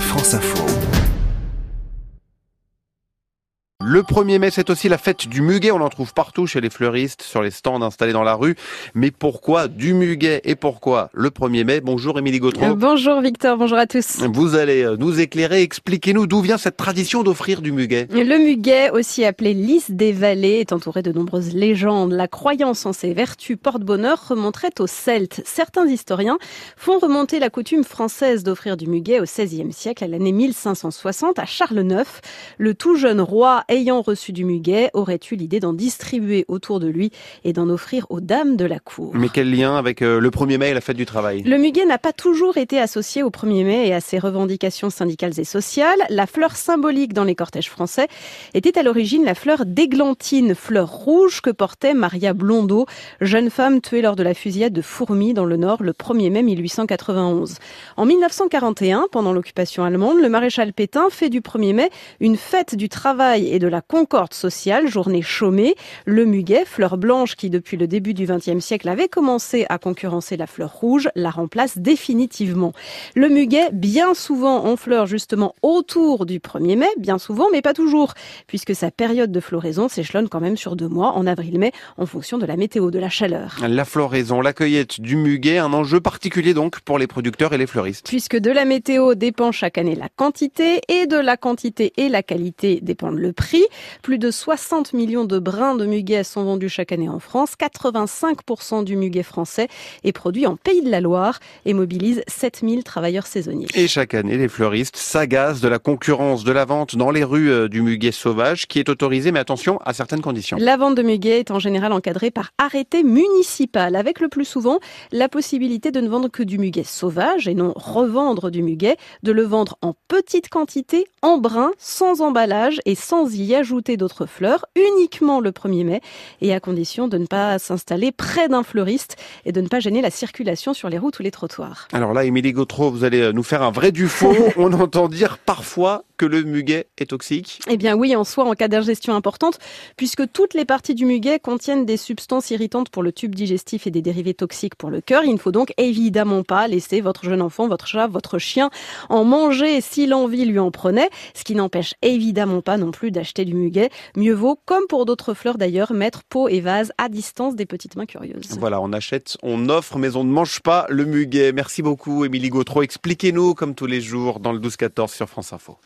France Info. Le 1er mai, c'est aussi la fête du muguet. On en trouve partout chez les fleuristes, sur les stands installés dans la rue. Mais pourquoi du muguet et pourquoi le 1er mai? Bonjour Émilie Gautreau. Bonjour Victor, bonjour à tous. Vous allez euh, nous éclairer, expliquez-nous d'où vient cette tradition d'offrir du muguet. Le muguet, aussi appelé lys des vallées, est entouré de nombreuses légendes. La croyance en ses vertus porte-bonheur remonterait aux Celtes. Certains historiens font remonter la coutume française d'offrir du muguet au XVIe siècle, à l'année 1560, à Charles IX. Le tout jeune roi ayant reçu du muguet, aurait eu l'idée d'en distribuer autour de lui et d'en offrir aux dames de la cour. Mais quel lien avec euh, le 1er mai et la fête du travail? Le muguet n'a pas toujours été associé au 1er mai et à ses revendications syndicales et sociales. La fleur symbolique dans les cortèges français était à l'origine la fleur d'églantine, fleur rouge que portait Maria Blondeau, jeune femme tuée lors de la fusillade de Fourmi dans le Nord le 1er mai 1891. En 1941, pendant l'occupation allemande, le maréchal Pétain fait du 1er mai une fête du travail et de la concorde sociale, journée chômée. Le muguet, fleur blanche qui depuis le début du XXe siècle avait commencé à concurrencer la fleur rouge, la remplace définitivement. Le muguet, bien souvent en fleur justement autour du 1er mai, bien souvent, mais pas toujours, puisque sa période de floraison s'échelonne quand même sur deux mois, en avril-mai, en fonction de la météo, de la chaleur. La floraison, la cueillette du muguet, un enjeu particulier donc pour les producteurs et les fleuristes. Puisque de la météo dépend chaque année la quantité, et de la quantité et la qualité dépendent le prix. Plus de 60 millions de brins de muguet sont vendus chaque année en France. 85% du muguet français est produit en Pays de la Loire et mobilise 7000 travailleurs saisonniers. Et chaque année, les fleuristes s'agacent de la concurrence de la vente dans les rues euh, du muguet sauvage qui est autorisée, mais attention à certaines conditions. La vente de muguet est en général encadrée par arrêté municipal, avec le plus souvent la possibilité de ne vendre que du muguet sauvage et non revendre du muguet, de le vendre en petite quantité, en brins, sans emballage et sans ajouter d'autres fleurs uniquement le 1er mai et à condition de ne pas s'installer près d'un fleuriste et de ne pas gêner la circulation sur les routes ou les trottoirs. Alors là, Émilie Gautreau, vous allez nous faire un vrai du faux. On entend dire parfois que le muguet est toxique Eh bien oui, en soi, en cas d'ingestion importante, puisque toutes les parties du muguet contiennent des substances irritantes pour le tube digestif et des dérivés toxiques pour le cœur. Il ne faut donc évidemment pas laisser votre jeune enfant, votre chat, votre chien en manger si l'envie lui en prenait, ce qui n'empêche évidemment pas non plus d'acheter du muguet. Mieux vaut, comme pour d'autres fleurs d'ailleurs, mettre pot et vase à distance des petites mains curieuses. Voilà, on achète, on offre, mais on ne mange pas le muguet. Merci beaucoup, Émilie Gautreau. Expliquez-nous, comme tous les jours, dans le 12-14 sur France Info.